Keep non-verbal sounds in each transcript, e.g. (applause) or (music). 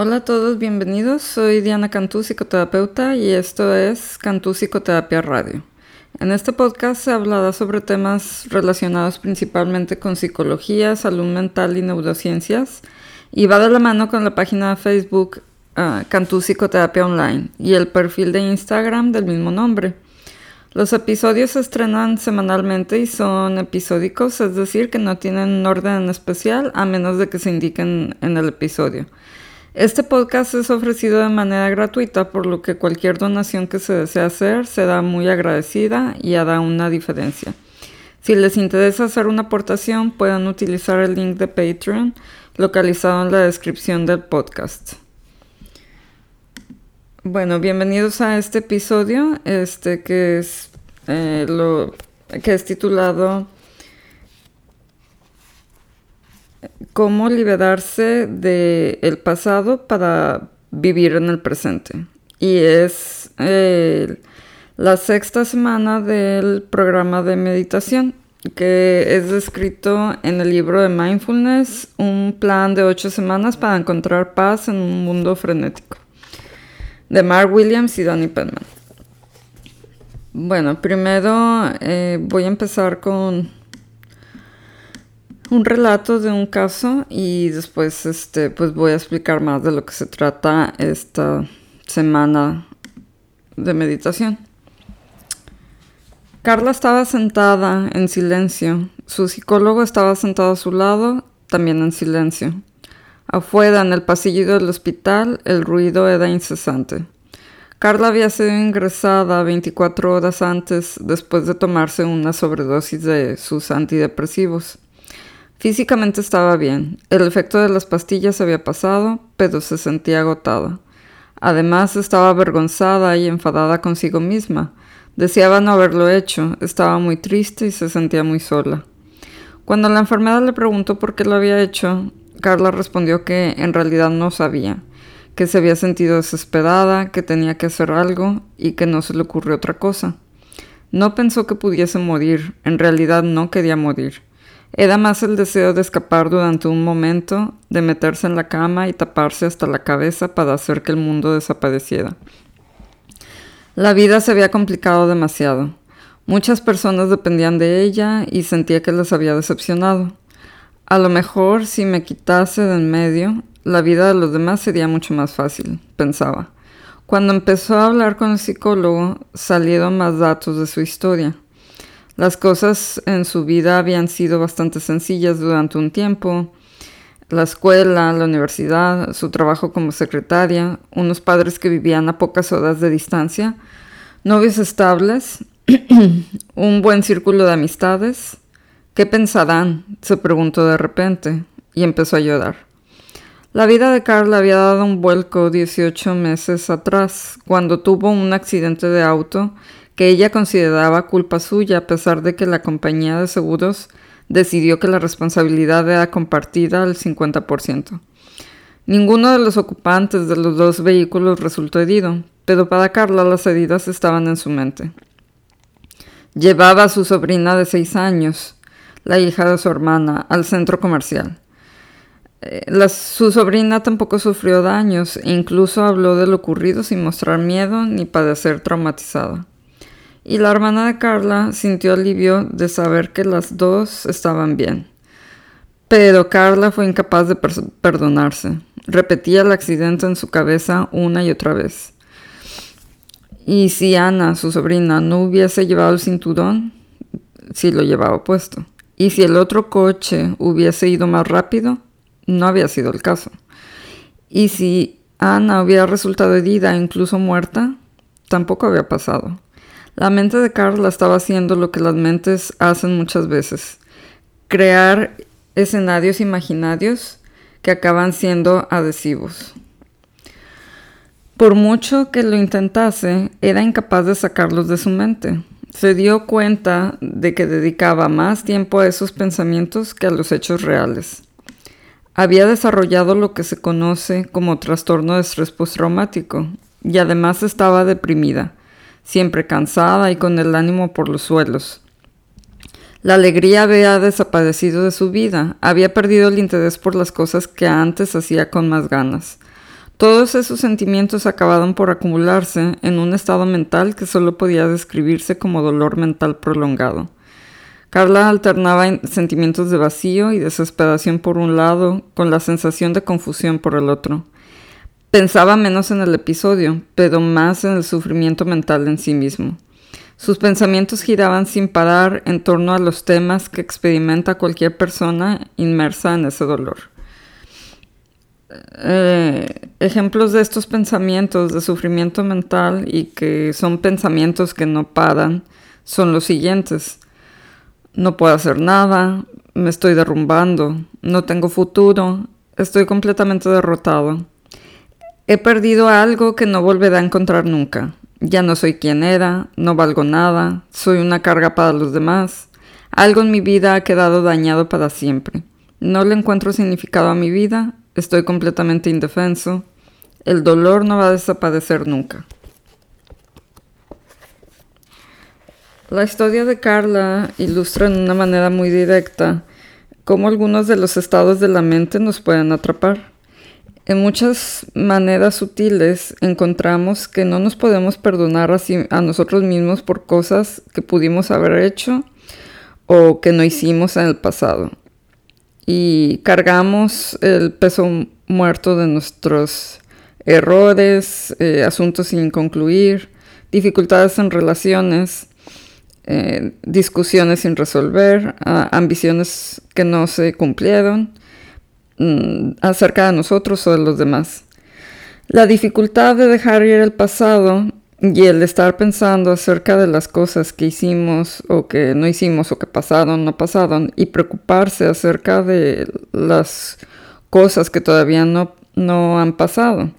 Hola a todos, bienvenidos. Soy Diana Cantú, psicoterapeuta, y esto es Cantú Psicoterapia Radio. En este podcast se hablará sobre temas relacionados principalmente con psicología, salud mental y neurociencias, y va de la mano con la página de Facebook uh, Cantú Psicoterapia Online y el perfil de Instagram del mismo nombre. Los episodios se estrenan semanalmente y son episódicos, es decir, que no tienen un orden especial a menos de que se indiquen en el episodio. Este podcast es ofrecido de manera gratuita, por lo que cualquier donación que se desee hacer será muy agradecida y hará una diferencia. Si les interesa hacer una aportación, pueden utilizar el link de Patreon localizado en la descripción del podcast. Bueno, bienvenidos a este episodio, este que es eh, lo que es titulado cómo liberarse del pasado para vivir en el presente. Y es eh, la sexta semana del programa de meditación que es descrito en el libro de Mindfulness, un plan de ocho semanas para encontrar paz en un mundo frenético, de Mark Williams y Danny Penman. Bueno, primero eh, voy a empezar con un relato de un caso y después este pues voy a explicar más de lo que se trata esta semana de meditación. Carla estaba sentada en silencio. Su psicólogo estaba sentado a su lado, también en silencio. Afuera, en el pasillo del hospital, el ruido era incesante. Carla había sido ingresada 24 horas antes después de tomarse una sobredosis de sus antidepresivos. Físicamente estaba bien, el efecto de las pastillas había pasado, pero se sentía agotada. Además estaba avergonzada y enfadada consigo misma. Deseaba no haberlo hecho, estaba muy triste y se sentía muy sola. Cuando la enfermera le preguntó por qué lo había hecho, Carla respondió que en realidad no sabía, que se había sentido desesperada, que tenía que hacer algo y que no se le ocurrió otra cosa. No pensó que pudiese morir, en realidad no quería morir. Era más el deseo de escapar durante un momento, de meterse en la cama y taparse hasta la cabeza para hacer que el mundo desapareciera. La vida se había complicado demasiado. Muchas personas dependían de ella y sentía que las había decepcionado. A lo mejor si me quitase de en medio, la vida de los demás sería mucho más fácil, pensaba. Cuando empezó a hablar con el psicólogo, salieron más datos de su historia. Las cosas en su vida habían sido bastante sencillas durante un tiempo. La escuela, la universidad, su trabajo como secretaria, unos padres que vivían a pocas horas de distancia, novios estables, (clears throat) un buen círculo de amistades. ¿Qué pensarán? se preguntó de repente y empezó a llorar. La vida de Carla había dado un vuelco 18 meses atrás, cuando tuvo un accidente de auto que ella consideraba culpa suya a pesar de que la compañía de seguros decidió que la responsabilidad era compartida al 50%. Ninguno de los ocupantes de los dos vehículos resultó herido, pero para Carla las heridas estaban en su mente. Llevaba a su sobrina de seis años, la hija de su hermana, al centro comercial. Eh, su sobrina tampoco sufrió daños e incluso habló de lo ocurrido sin mostrar miedo ni padecer traumatizada y la hermana de Carla sintió alivio de saber que las dos estaban bien. Pero Carla fue incapaz de perdonarse. Repetía el accidente en su cabeza una y otra vez. Y si Ana, su sobrina, no hubiese llevado el cinturón, sí lo llevaba puesto. Y si el otro coche hubiese ido más rápido, no había sido el caso. Y si Ana hubiera resultado herida, incluso muerta, tampoco había pasado. La mente de Carla estaba haciendo lo que las mentes hacen muchas veces, crear escenarios imaginarios que acaban siendo adhesivos. Por mucho que lo intentase, era incapaz de sacarlos de su mente. Se dio cuenta de que dedicaba más tiempo a esos pensamientos que a los hechos reales. Había desarrollado lo que se conoce como trastorno de estrés postraumático y además estaba deprimida siempre cansada y con el ánimo por los suelos. La alegría había desaparecido de su vida, había perdido el interés por las cosas que antes hacía con más ganas. Todos esos sentimientos acabaron por acumularse en un estado mental que solo podía describirse como dolor mental prolongado. Carla alternaba sentimientos de vacío y desesperación por un lado, con la sensación de confusión por el otro. Pensaba menos en el episodio, pero más en el sufrimiento mental en sí mismo. Sus pensamientos giraban sin parar en torno a los temas que experimenta cualquier persona inmersa en ese dolor. Eh, ejemplos de estos pensamientos de sufrimiento mental y que son pensamientos que no paran son los siguientes. No puedo hacer nada, me estoy derrumbando, no tengo futuro, estoy completamente derrotado. He perdido algo que no volveré a encontrar nunca. Ya no soy quien era, no valgo nada, soy una carga para los demás. Algo en mi vida ha quedado dañado para siempre. No le encuentro significado a mi vida Estoy completamente indefenso. El dolor no va a desaparecer nunca. La historia de Carla ilustra en una manera muy directa cómo algunos de los estados de la mente nos pueden atrapar. En muchas maneras sutiles encontramos que no nos podemos perdonar a, nosotros mismos por cosas que pudimos haber hecho o que no hicimos en el pasado. Y cargamos el peso muerto de nuestros errores, eh, asuntos sin concluir, dificultades en relaciones, eh, discusiones sin resolver, ambiciones que no se cumplieron mm, acerca de nosotros o de los demás. La dificultad de dejar ir el pasado y el estar pensando acerca de las cosas que hicimos o que no hicimos o que pasaron, no pasaron, y preocuparse acerca de las cosas que todavía no, no han pasado.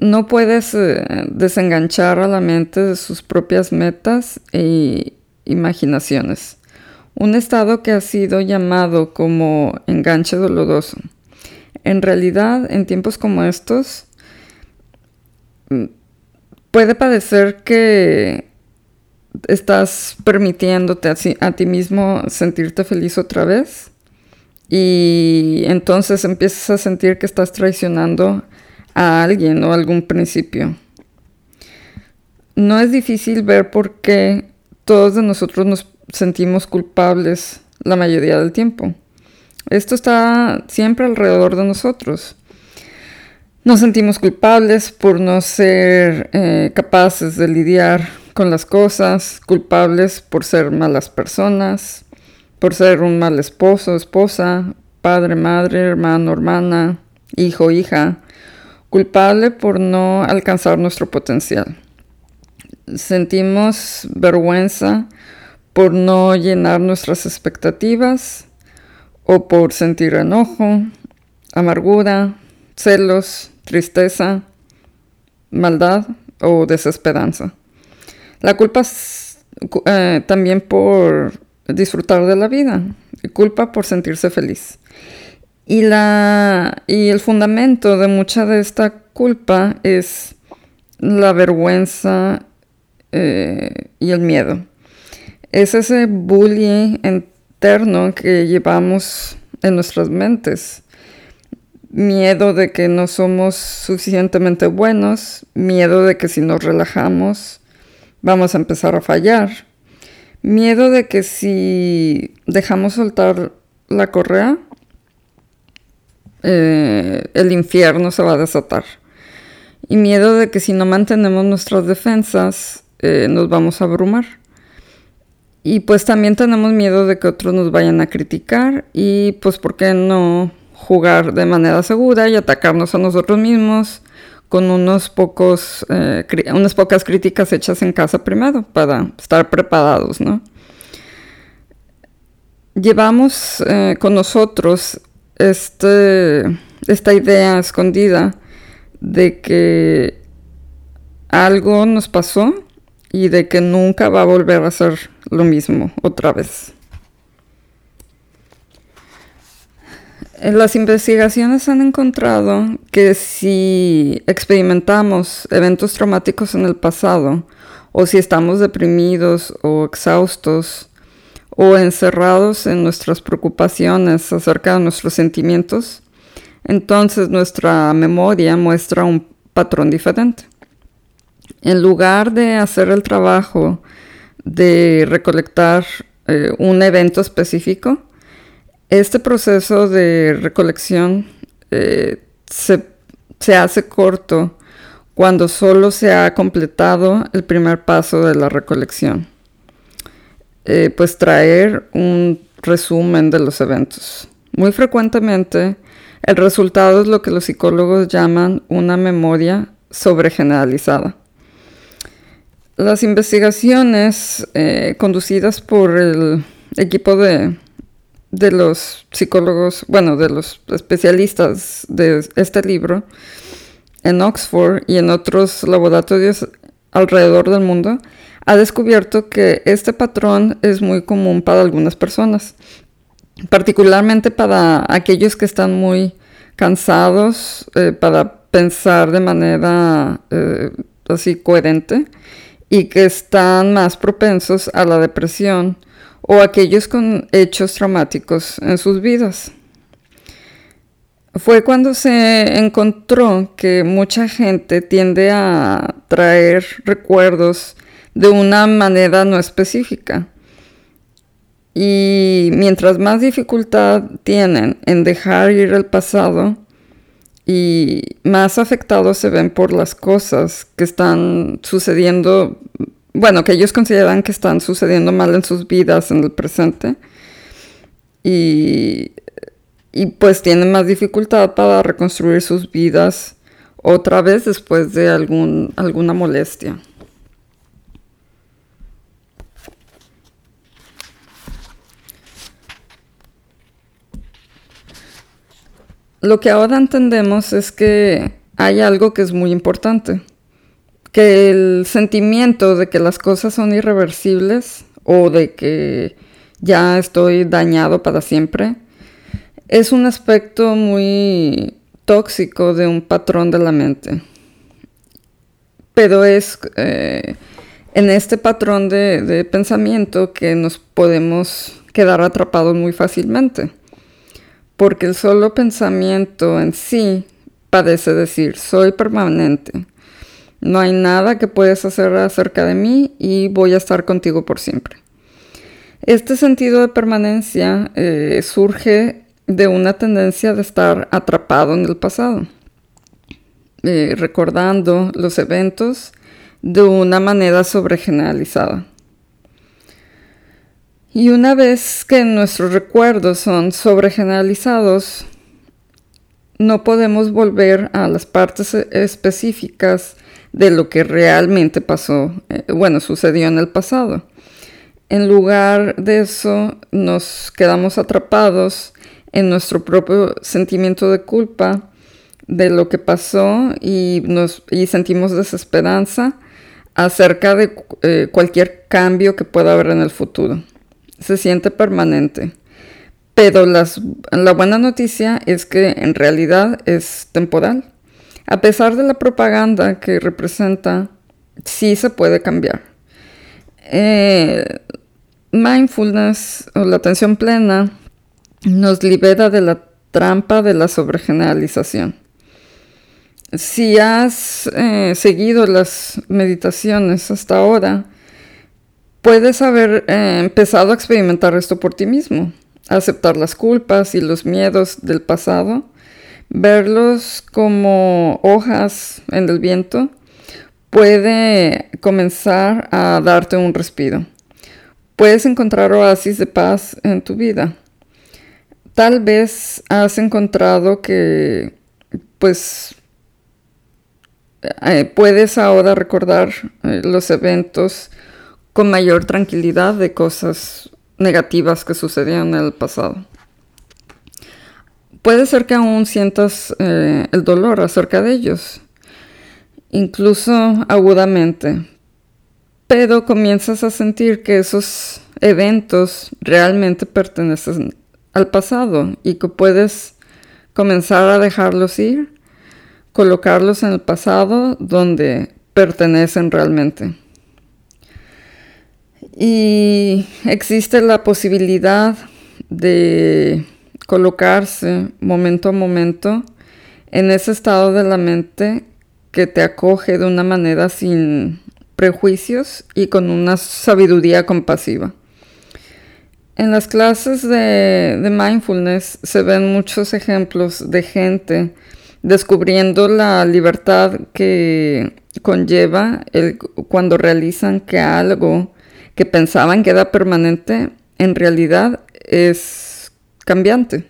No puedes eh, desenganchar a la mente de sus propias metas e imaginaciones. Un estado que ha sido llamado como enganche doloroso. En realidad, en tiempos como estos, puede parecer que estás permitiéndote a, ti mismo sentirte feliz otra vez y entonces empiezas a sentir que estás traicionando a alguien o algún principio. No es difícil ver por qué todos de nosotros nos sentimos culpables la mayoría del tiempo. Esto está siempre alrededor de nosotros. Nos sentimos culpables por no ser eh, capaces de lidiar con las cosas, culpables por ser malas personas, por ser un mal esposo, esposa, padre, madre, hermano, hermana, hijo, hija, culpable por no alcanzar nuestro potencial. Sentimos vergüenza por no llenar nuestras expectativas o por sentir enojo, amargura, celos, tristeza, maldad o desesperanza. La culpa es eh, también por disfrutar de la vida, culpa por sentirse feliz. Y, la, y el fundamento de mucha de esta culpa es la vergüenza eh, y el miedo. Es ese bullying interno que llevamos en nuestras mentes miedo de que no somos suficientemente buenos, miedo de que si nos relajamos vamos a empezar a fallar, miedo de que si dejamos soltar la correa, eh, el infierno se va a desatar. Y miedo de que si no mantenemos nuestras defensas, eh, nos vamos a abrumar. Y pues también tenemos miedo de que otros nos vayan a criticar y pues por qué no jugar de manera segura y atacarnos a nosotros mismos con unos pocos, eh, unas pocas críticas hechas en casa primero para estar preparados, ¿no? Llevamos eh, con nosotros este, esta idea escondida de que algo nos pasó y de que nunca va a volver a ser lo mismo otra vez. Las investigaciones han encontrado que si experimentamos eventos traumáticos en el pasado, o si estamos deprimidos o exhaustos, o encerrados en nuestras preocupaciones acerca de nuestros sentimientos, entonces nuestra memoria muestra un patrón diferente. En lugar de hacer el trabajo de recolectar eh, un evento específico, este proceso de recolección eh, se, hace corto cuando solo se ha completado el primer paso de la recolección. Eh, pues traer un resumen de los eventos. Muy frecuentemente, el resultado es lo que los psicólogos llaman una memoria sobregeneralizada. Las investigaciones eh, conducidas por el equipo de, de los psicólogos, bueno, de los especialistas de este libro en Oxford y en otros laboratorios alrededor del mundo, ha descubierto que este patrón es muy común para algunas personas, particularmente para aquellos que están muy cansados eh, para pensar de manera eh, así coherente y que están más propensos a la depresión o aquellos con hechos traumáticos en sus vidas. Fue cuando se encontró que mucha gente tiende a traer recuerdos de una manera no específica. Y mientras más dificultad tienen en dejar ir el pasado y más afectados se ven por las cosas que están sucediendo bueno, que ellos consideran que están sucediendo mal en sus vidas en el presente y, pues tienen más dificultad para reconstruir sus vidas otra vez después de algún, alguna molestia. Lo que ahora entendemos es que hay algo que es muy importante que el sentimiento de que las cosas son irreversibles o de que ya estoy dañado para siempre es un aspecto muy tóxico de un patrón de la mente. Pero es eh, en este patrón de, de pensamiento que nos podemos quedar atrapados muy fácilmente. Porque el solo pensamiento en sí parece decir soy permanente no hay nada que puedes hacer acerca de mí y voy a estar contigo por siempre. Este sentido de permanencia eh, surge de una tendencia de estar atrapado en el pasado, eh, recordando los eventos de una manera sobregeneralizada. Y una vez que nuestros recuerdos son sobregeneralizados, no podemos volver a las partes específicas de lo que realmente pasó, eh, bueno, sucedió en el pasado. En lugar de eso, nos quedamos atrapados en nuestro propio sentimiento de culpa de lo que pasó y, nos, sentimos desesperanza acerca de eh, cualquier cambio que pueda haber en el futuro. Se siente permanente. Pero la buena noticia es que en realidad es temporal. A pesar de la propaganda que representa, sí se puede cambiar. Eh, mindfulness o la atención plena nos libera de la trampa de la sobregeneralización. Si has eh, seguido las meditaciones hasta ahora, puedes haber eh, empezado a experimentar esto por ti mismo, aceptar las culpas y los miedos del pasado verlos como hojas en el viento puede comenzar a darte un respiro. Puedes encontrar oasis de paz en tu vida. Tal vez has encontrado que, pues, eh, puedes ahora recordar eh, los eventos con mayor tranquilidad de cosas negativas que sucedieron en el pasado puede ser que aún sientas eh, el dolor acerca de ellos, incluso agudamente, pero comienzas a sentir que esos eventos realmente pertenecen al pasado y que puedes comenzar a dejarlos ir, colocarlos en el pasado donde pertenecen realmente. Y existe la posibilidad de colocarse momento a momento en ese estado de la mente que te acoge de una manera sin prejuicios y con una sabiduría compasiva. En las clases de, mindfulness se ven muchos ejemplos de gente descubriendo la libertad que conlleva cuando realizan que algo que pensaban que era permanente en realidad es cambiante.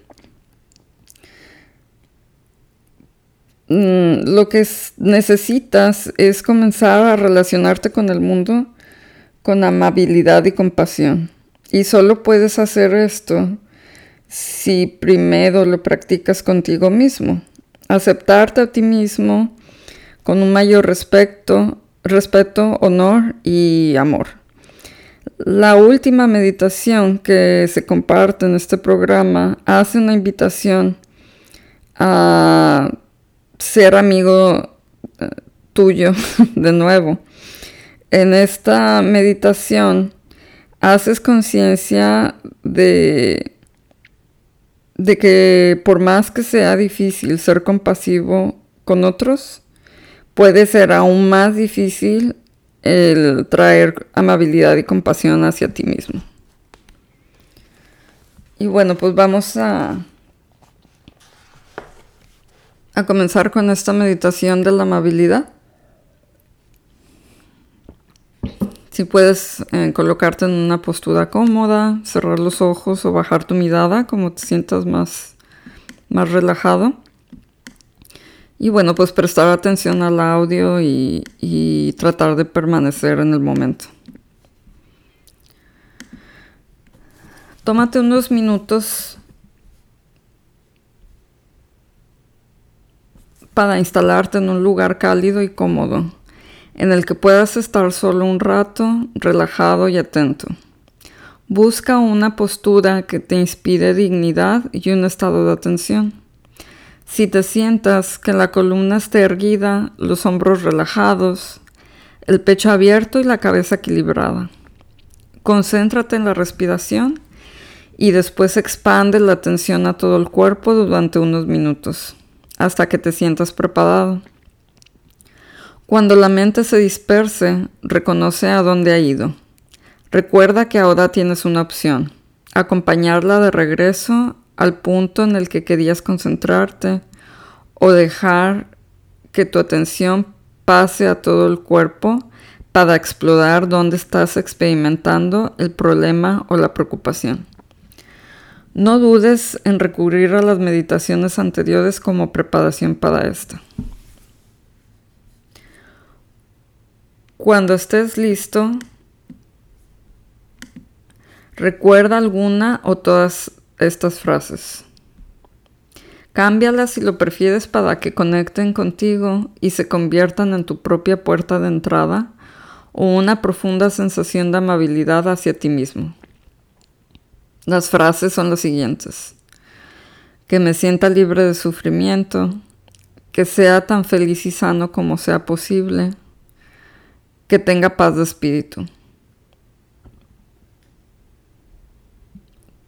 Mm, lo que necesitas es comenzar a relacionarte con el mundo con amabilidad y compasión. Y solo puedes hacer esto si primero lo practicas contigo mismo. Aceptarte a ti mismo con un mayor respeto, respeto, honor y amor. La última meditación que se comparte en este programa hace una invitación a ser amigo eh, tuyo (laughs) de nuevo. En esta meditación haces conciencia de, de que por más que sea difícil ser compasivo con otros, puede ser aún más difícil el traer amabilidad y compasión hacia ti mismo. Y bueno, pues vamos a a comenzar con esta meditación de la amabilidad. Si puedes eh, colocarte en una postura cómoda, cerrar los ojos o bajar tu mirada como te sientas más, más relajado. Y bueno, pues prestar atención al audio y, tratar de permanecer en el momento. Tómate unos minutos para instalarte en un lugar cálido y cómodo, en el que puedas estar solo un rato, relajado y atento. Busca una postura que te inspire dignidad y un estado de atención. Si te sientas que la columna esté erguida, los hombros relajados, el pecho abierto y la cabeza equilibrada. Concéntrate en la respiración y después expande la atención a todo el cuerpo durante unos minutos hasta que te sientas preparado. Cuando la mente se disperse, reconoce a dónde ha ido. Recuerda que ahora tienes una opción, acompañarla de regreso al punto en el que querías concentrarte o dejar que tu atención pase a todo el cuerpo para explorar dónde estás experimentando el problema o la preocupación. No dudes en recurrir a las meditaciones anteriores como preparación para esta. Cuando estés listo, recuerda alguna o todas estas frases. Cámbialas si lo prefieres para que conecten contigo y se conviertan en tu propia puerta de entrada o una profunda sensación de amabilidad hacia ti mismo. Las frases son las siguientes. Que me sienta libre de sufrimiento, que sea tan feliz y sano como sea posible, que tenga paz de espíritu.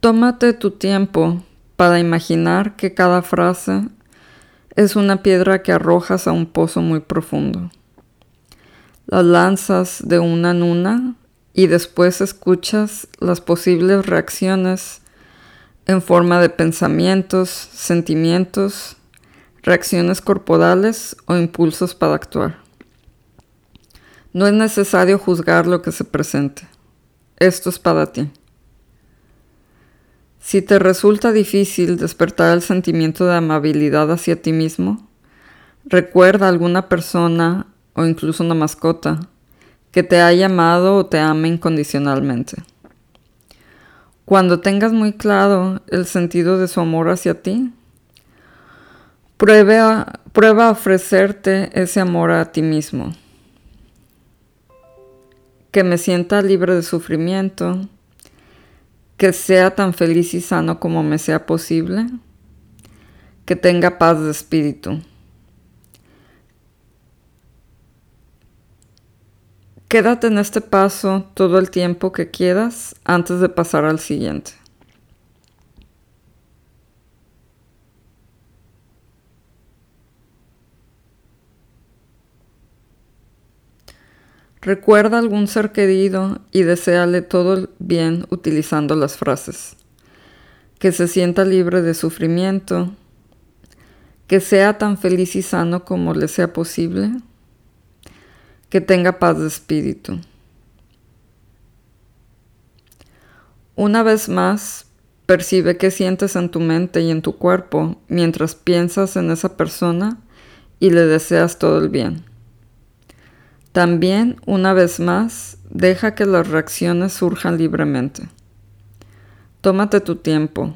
Tómate tu tiempo para imaginar que cada frase es una piedra que arrojas a un pozo muy profundo. Las lanzas de una en una y después escuchas las posibles reacciones en forma de pensamientos, sentimientos, reacciones corporales o impulsos para actuar. No es necesario juzgar lo que se presente. Esto es para ti. Si te resulta difícil despertar el sentimiento de amabilidad hacia ti mismo, recuerda a alguna persona o incluso una mascota que te haya amado o te ame incondicionalmente. Cuando tengas muy claro el sentido de su amor hacia ti, prueba, prueba a ofrecerte ese amor a ti mismo. Que me sienta libre de sufrimiento, que sea tan feliz y sano como me sea posible, que tenga paz de espíritu. Quédate en este paso todo el tiempo que quieras antes de pasar al siguiente. Recuerda algún ser querido y deséale todo el bien utilizando las frases. Que se sienta libre de sufrimiento, que sea tan feliz y sano como le sea posible, que tenga paz de espíritu. Una vez más, percibe qué sientes en tu mente y en tu cuerpo mientras piensas en esa persona y le deseas todo el bien. También, una vez más, deja que las reacciones surjan libremente. Tómate tu tiempo.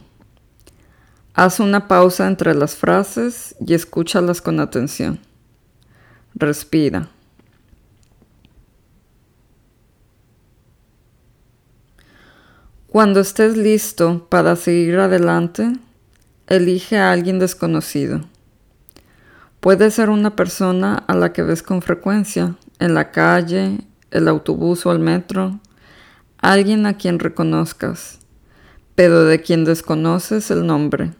Haz una pausa entre las frases y escúchalas con atención. Respira. Cuando estés listo para seguir adelante, elige a alguien desconocido. Puede ser una persona a la que ves con frecuencia, en la calle, el autobús o el metro, alguien a quien reconozcas, pero de quien desconoces el nombre.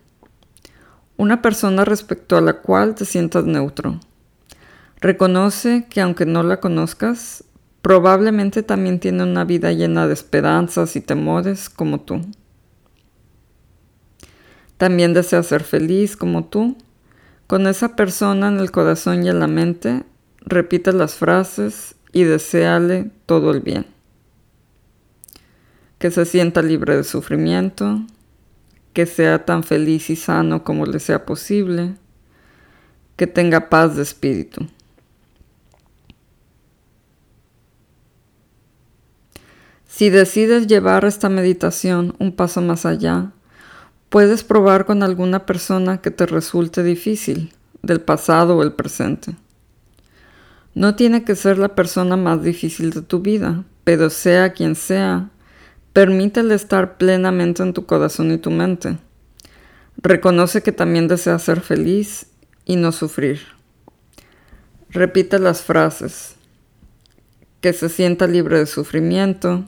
Una persona respecto a la cual te sientas neutro. Reconoce que aunque no la conozcas, probablemente también tiene una vida llena de esperanzas y temores como tú. También desea ser feliz como tú. Con esa persona en el corazón y en la mente, repite las frases y deséale todo el bien. Que se sienta libre de sufrimiento, que sea tan feliz y sano como le sea posible, que tenga paz de espíritu. Si decides llevar esta meditación un paso más allá, puedes probar con alguna persona que te resulte difícil, del pasado o el presente. No tiene que ser la persona más difícil de tu vida, pero sea quien sea, permítele estar plenamente en tu corazón y tu mente. Reconoce que también desea ser feliz y no sufrir. Repite las frases. Que se sienta libre de sufrimiento.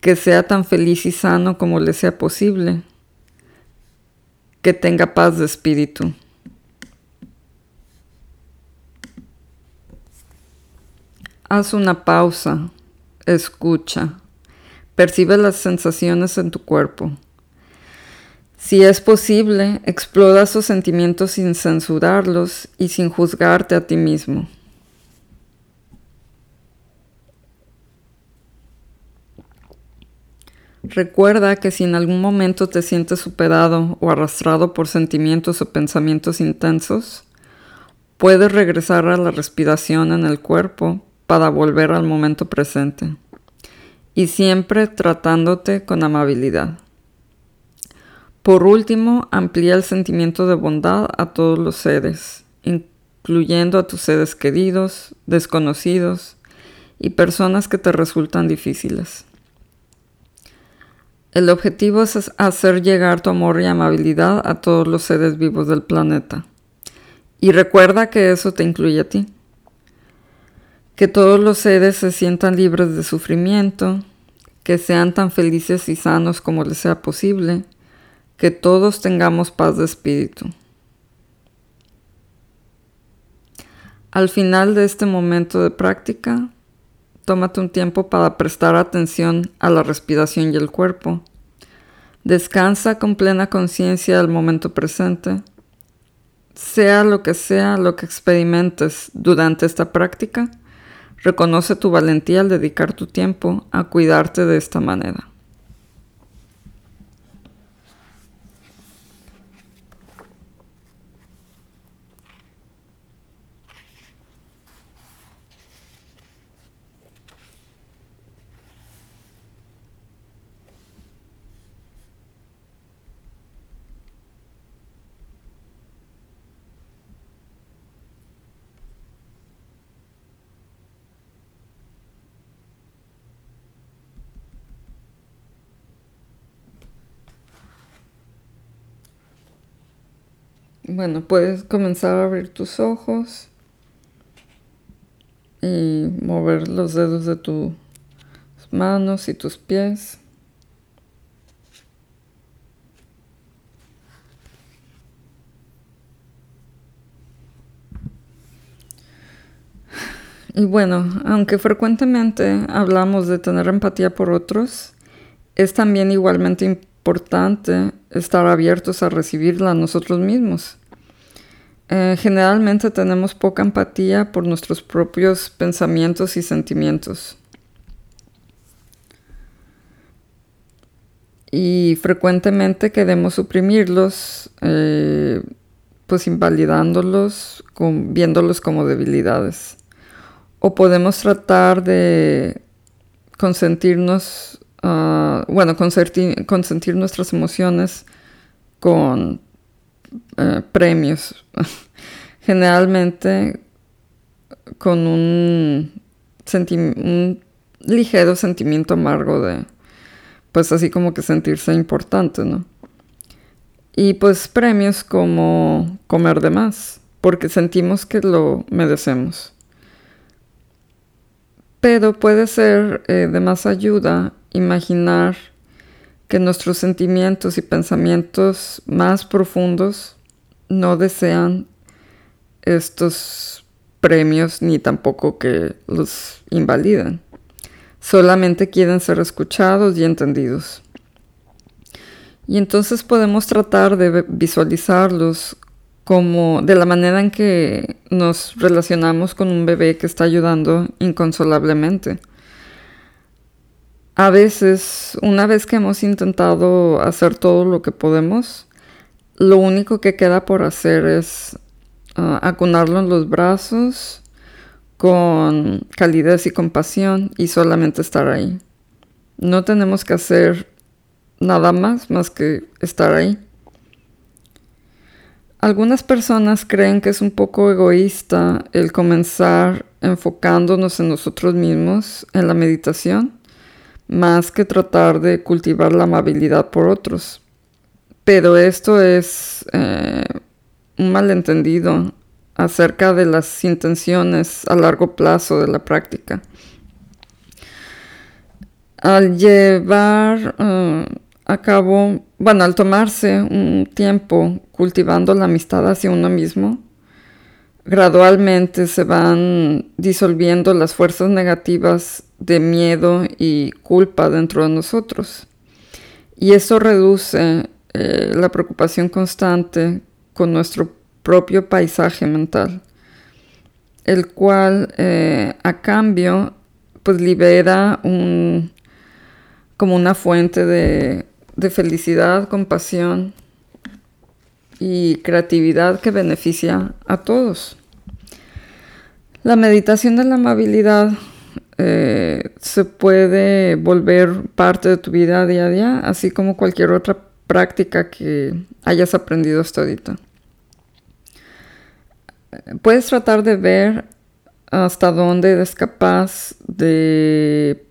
Que sea tan feliz y sano como le sea posible. Que tenga paz de espíritu. Haz una pausa, escucha, percibe las sensaciones en tu cuerpo. Si es posible, explora esos sentimientos sin censurarlos y sin juzgarte a ti mismo. Recuerda que si en algún momento te sientes superado o arrastrado por sentimientos o pensamientos intensos, puedes regresar a la respiración en el cuerpo para volver al momento presente y siempre tratándote con amabilidad. Por último, amplía el sentimiento de bondad a todos los seres, incluyendo a tus seres queridos, desconocidos y personas que te resultan difíciles. El objetivo es hacer llegar tu amor y amabilidad a todos los seres vivos del planeta. Y recuerda que eso te incluye a ti que todos los seres se sientan libres de sufrimiento, que sean tan felices y sanos como les sea posible, que todos tengamos paz de espíritu. Al final de este momento de práctica, tómate un tiempo para prestar atención a la respiración y el cuerpo. Descansa con plena conciencia del momento presente. Sea lo que sea lo que experimentes durante esta práctica, Reconoce tu valentía al dedicar tu tiempo a cuidarte de esta manera. Bueno, puedes comenzar a abrir tus ojos y mover los dedos de tus manos y tus pies. Y bueno, aunque frecuentemente hablamos de tener empatía por otros, es también igualmente importante estar abiertos a recibirla nosotros mismos. Eh, generalmente tenemos poca empatía por nuestros propios pensamientos y sentimientos. Y frecuentemente queremos suprimirlos, eh, pues invalidándolos, viéndolos como debilidades. O podemos tratar de consentirnos, ah, bueno, consentir, nuestras emociones con eh, premios. (laughs) Generalmente con un, ligero sentimiento amargo de, pues así como que sentirse importante, ¿no? Y pues premios como comer de más, porque sentimos que lo merecemos pero puede ser eh, de más ayuda imaginar que nuestros sentimientos y pensamientos más profundos no desean estos premios ni tampoco que los invaliden. Solamente quieren ser escuchados y entendidos. Y entonces podemos tratar de visualizarlos como de la manera en que nos relacionamos con un bebé que está ayudando inconsolablemente. A veces, una vez que hemos intentado hacer todo lo que podemos, lo único que queda por hacer es uh, acunarlo en los brazos con calidez y compasión y solamente estar ahí. No tenemos que hacer nada más más que estar ahí. Algunas personas creen que es un poco egoísta el comenzar enfocándonos en nosotros mismos en la meditación, más que tratar de cultivar la amabilidad por otros. Pero esto es eh, un malentendido acerca de las intenciones a largo plazo de la práctica. Al llevar eh, acabo, bueno, al tomarse un tiempo cultivando la amistad hacia uno mismo, gradualmente se van disolviendo las fuerzas negativas de miedo y culpa dentro de nosotros. Y eso reduce eh, la preocupación constante con nuestro propio paisaje mental, el cual eh, a cambio pues libera un, como una fuente de de felicidad, compasión y creatividad que beneficia a todos. La meditación de la amabilidad eh, se puede volver parte de tu vida día a día, así como cualquier otra práctica que hayas aprendido hasta ahorita. Puedes tratar de ver hasta dónde eres capaz de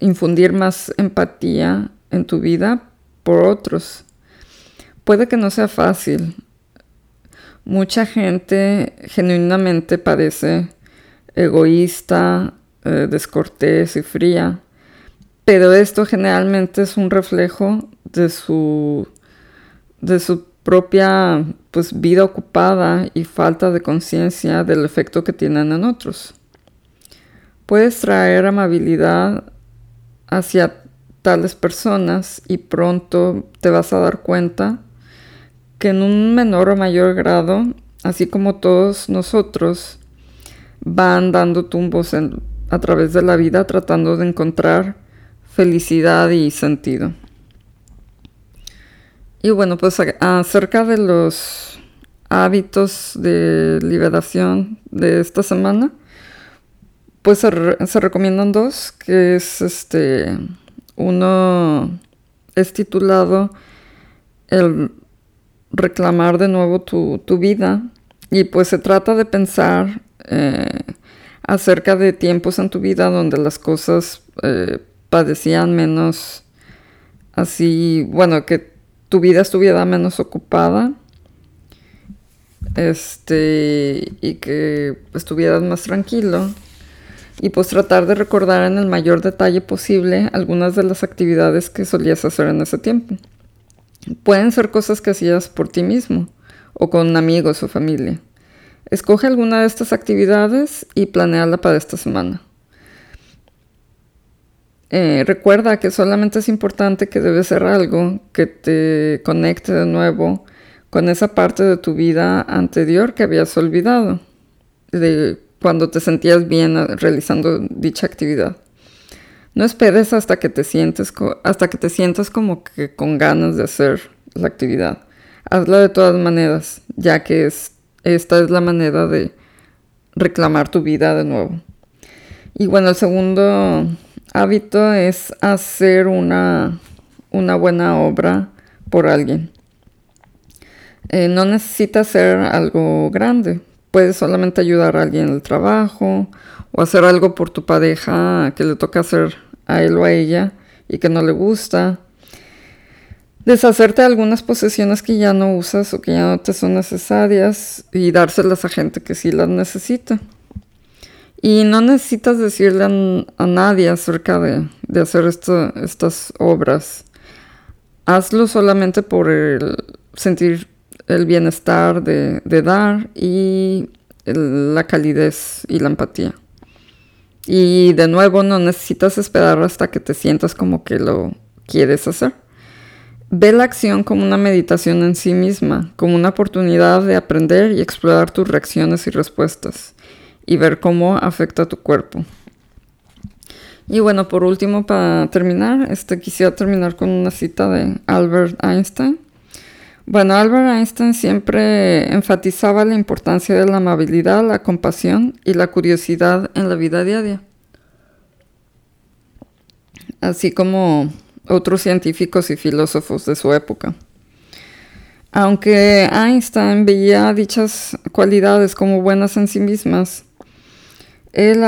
infundir más empatía en tu vida por otros. Puede que no sea fácil. Mucha gente genuinamente parece egoísta, eh, descortés y fría, pero esto generalmente es un reflejo de su, de su propia pues, vida ocupada y falta de conciencia del efecto que tienen en otros. Puedes traer amabilidad hacia tales personas y pronto te vas a dar cuenta que en un menor o mayor grado, así como todos nosotros, van dando tumbos a través de la vida tratando de encontrar felicidad y sentido. Y bueno, pues acerca de los hábitos de liberación de esta semana, pues se, recomiendan dos, que es este, uno es titulado El reclamar de nuevo tu, vida y pues se trata de pensar eh, acerca de tiempos en tu vida donde las cosas eh, padecían menos así, bueno, que tu vida estuviera menos ocupada este y que estuvieras más tranquilo y pues tratar de recordar en el mayor detalle posible algunas de las actividades que solías hacer en ese tiempo. Pueden ser cosas que hacías por ti mismo o con amigos o familia. Escoge alguna de estas actividades y planeala para esta semana. Eh, recuerda que solamente es importante que debe ser algo que te conecte de nuevo con esa parte de tu vida anterior que habías olvidado, de cuando te sentías bien realizando dicha actividad. No esperes hasta que te sientes hasta que te sientas como que con ganas de hacer la actividad. Hazla de todas maneras, ya que es, esta es la manera de reclamar tu vida de nuevo. Y bueno, el segundo hábito es hacer una, una buena obra por alguien. Eh, no necesitas hacer algo grande. Puedes solamente ayudar a alguien en el trabajo o hacer algo por tu pareja que le toca hacer a él o a ella y que no le gusta. Deshacerte de algunas posesiones que ya no usas o que ya no te son necesarias y dárselas a gente que sí las necesita. Y no necesitas decirle a, nadie acerca de, hacer estas obras. Hazlo solamente por el sentir el bienestar de, dar y la calidez y la empatía. Y de nuevo no necesitas esperar hasta que te sientas como que lo quieres hacer. Ve la acción como una meditación en sí misma, como una oportunidad de aprender y explorar tus reacciones y respuestas y ver cómo afecta a tu cuerpo. Y bueno, por último, para terminar, este, quisiera terminar con una cita de Albert Einstein. Bueno, Albert Einstein siempre enfatizaba la importancia de la amabilidad, la compasión y la curiosidad en la vida diaria. Así como otros científicos y filósofos de su época. Aunque Einstein veía dichas cualidades como buenas en sí mismas, él,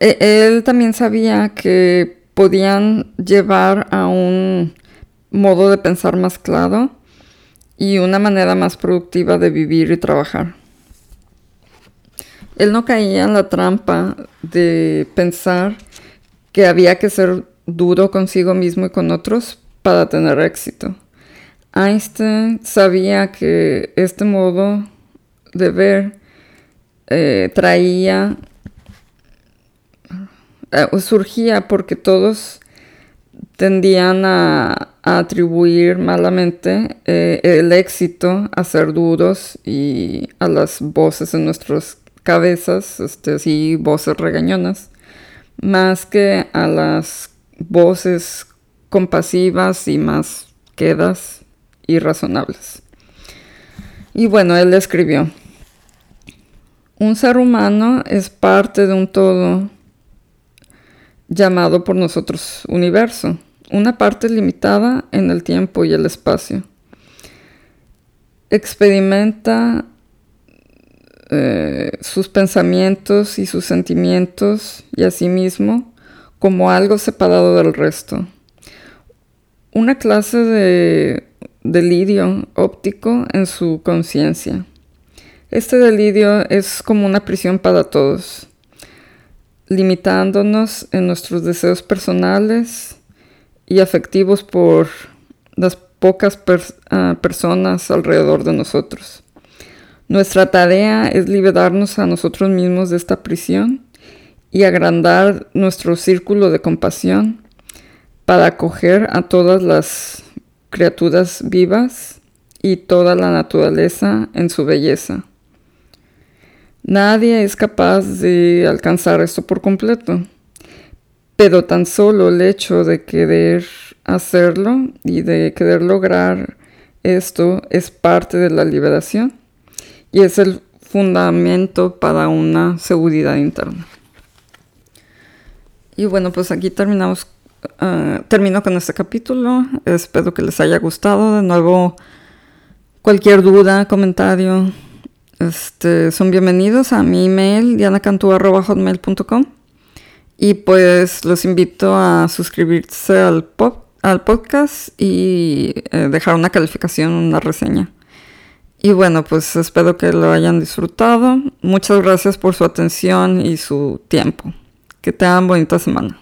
e, también sabía que podían llevar a un modo de pensar más claro y una manera más productiva de vivir y trabajar. Él no caía en la trampa de pensar que había que ser duro consigo mismo y con otros para tener éxito. Einstein sabía que este modo de ver eh, traía eh, surgía porque todos tendían a, atribuir malamente eh, el éxito a ser duros y a las voces en nuestras cabezas, este, así voces regañonas, más que a las voces compasivas y más quedas y razonables. Y bueno, él escribió, un ser humano es parte de un todo llamado por nosotros universo, una parte limitada en el tiempo y el espacio. Experimenta eh, sus pensamientos y sus sentimientos y a sí mismo como algo separado del resto. Una clase de delirio óptico en su conciencia. Este delirio es como una prisión para todos limitándonos en nuestros deseos personales y afectivos por las pocas ah, personas alrededor de nosotros. Nuestra tarea es liberarnos a nosotros mismos de esta prisión y agrandar nuestro círculo de compasión para acoger a todas las criaturas vivas y toda la naturaleza en su belleza. Nadie es capaz de alcanzar esto por completo, pero tan solo el hecho de querer hacerlo y de querer lograr esto es parte de la liberación y es el fundamento para una seguridad interna. Y bueno, pues aquí terminamos, uh, termino con este capítulo. Espero que les haya gustado. De nuevo, cualquier duda, comentario, este, son bienvenidos a mi email dianacantú.com y pues los invito a suscribirse al, al podcast y eh, dejar una calificación, una reseña. Y bueno, pues espero que lo hayan disfrutado. Muchas gracias por su atención y su tiempo. Que tengan bonita semana.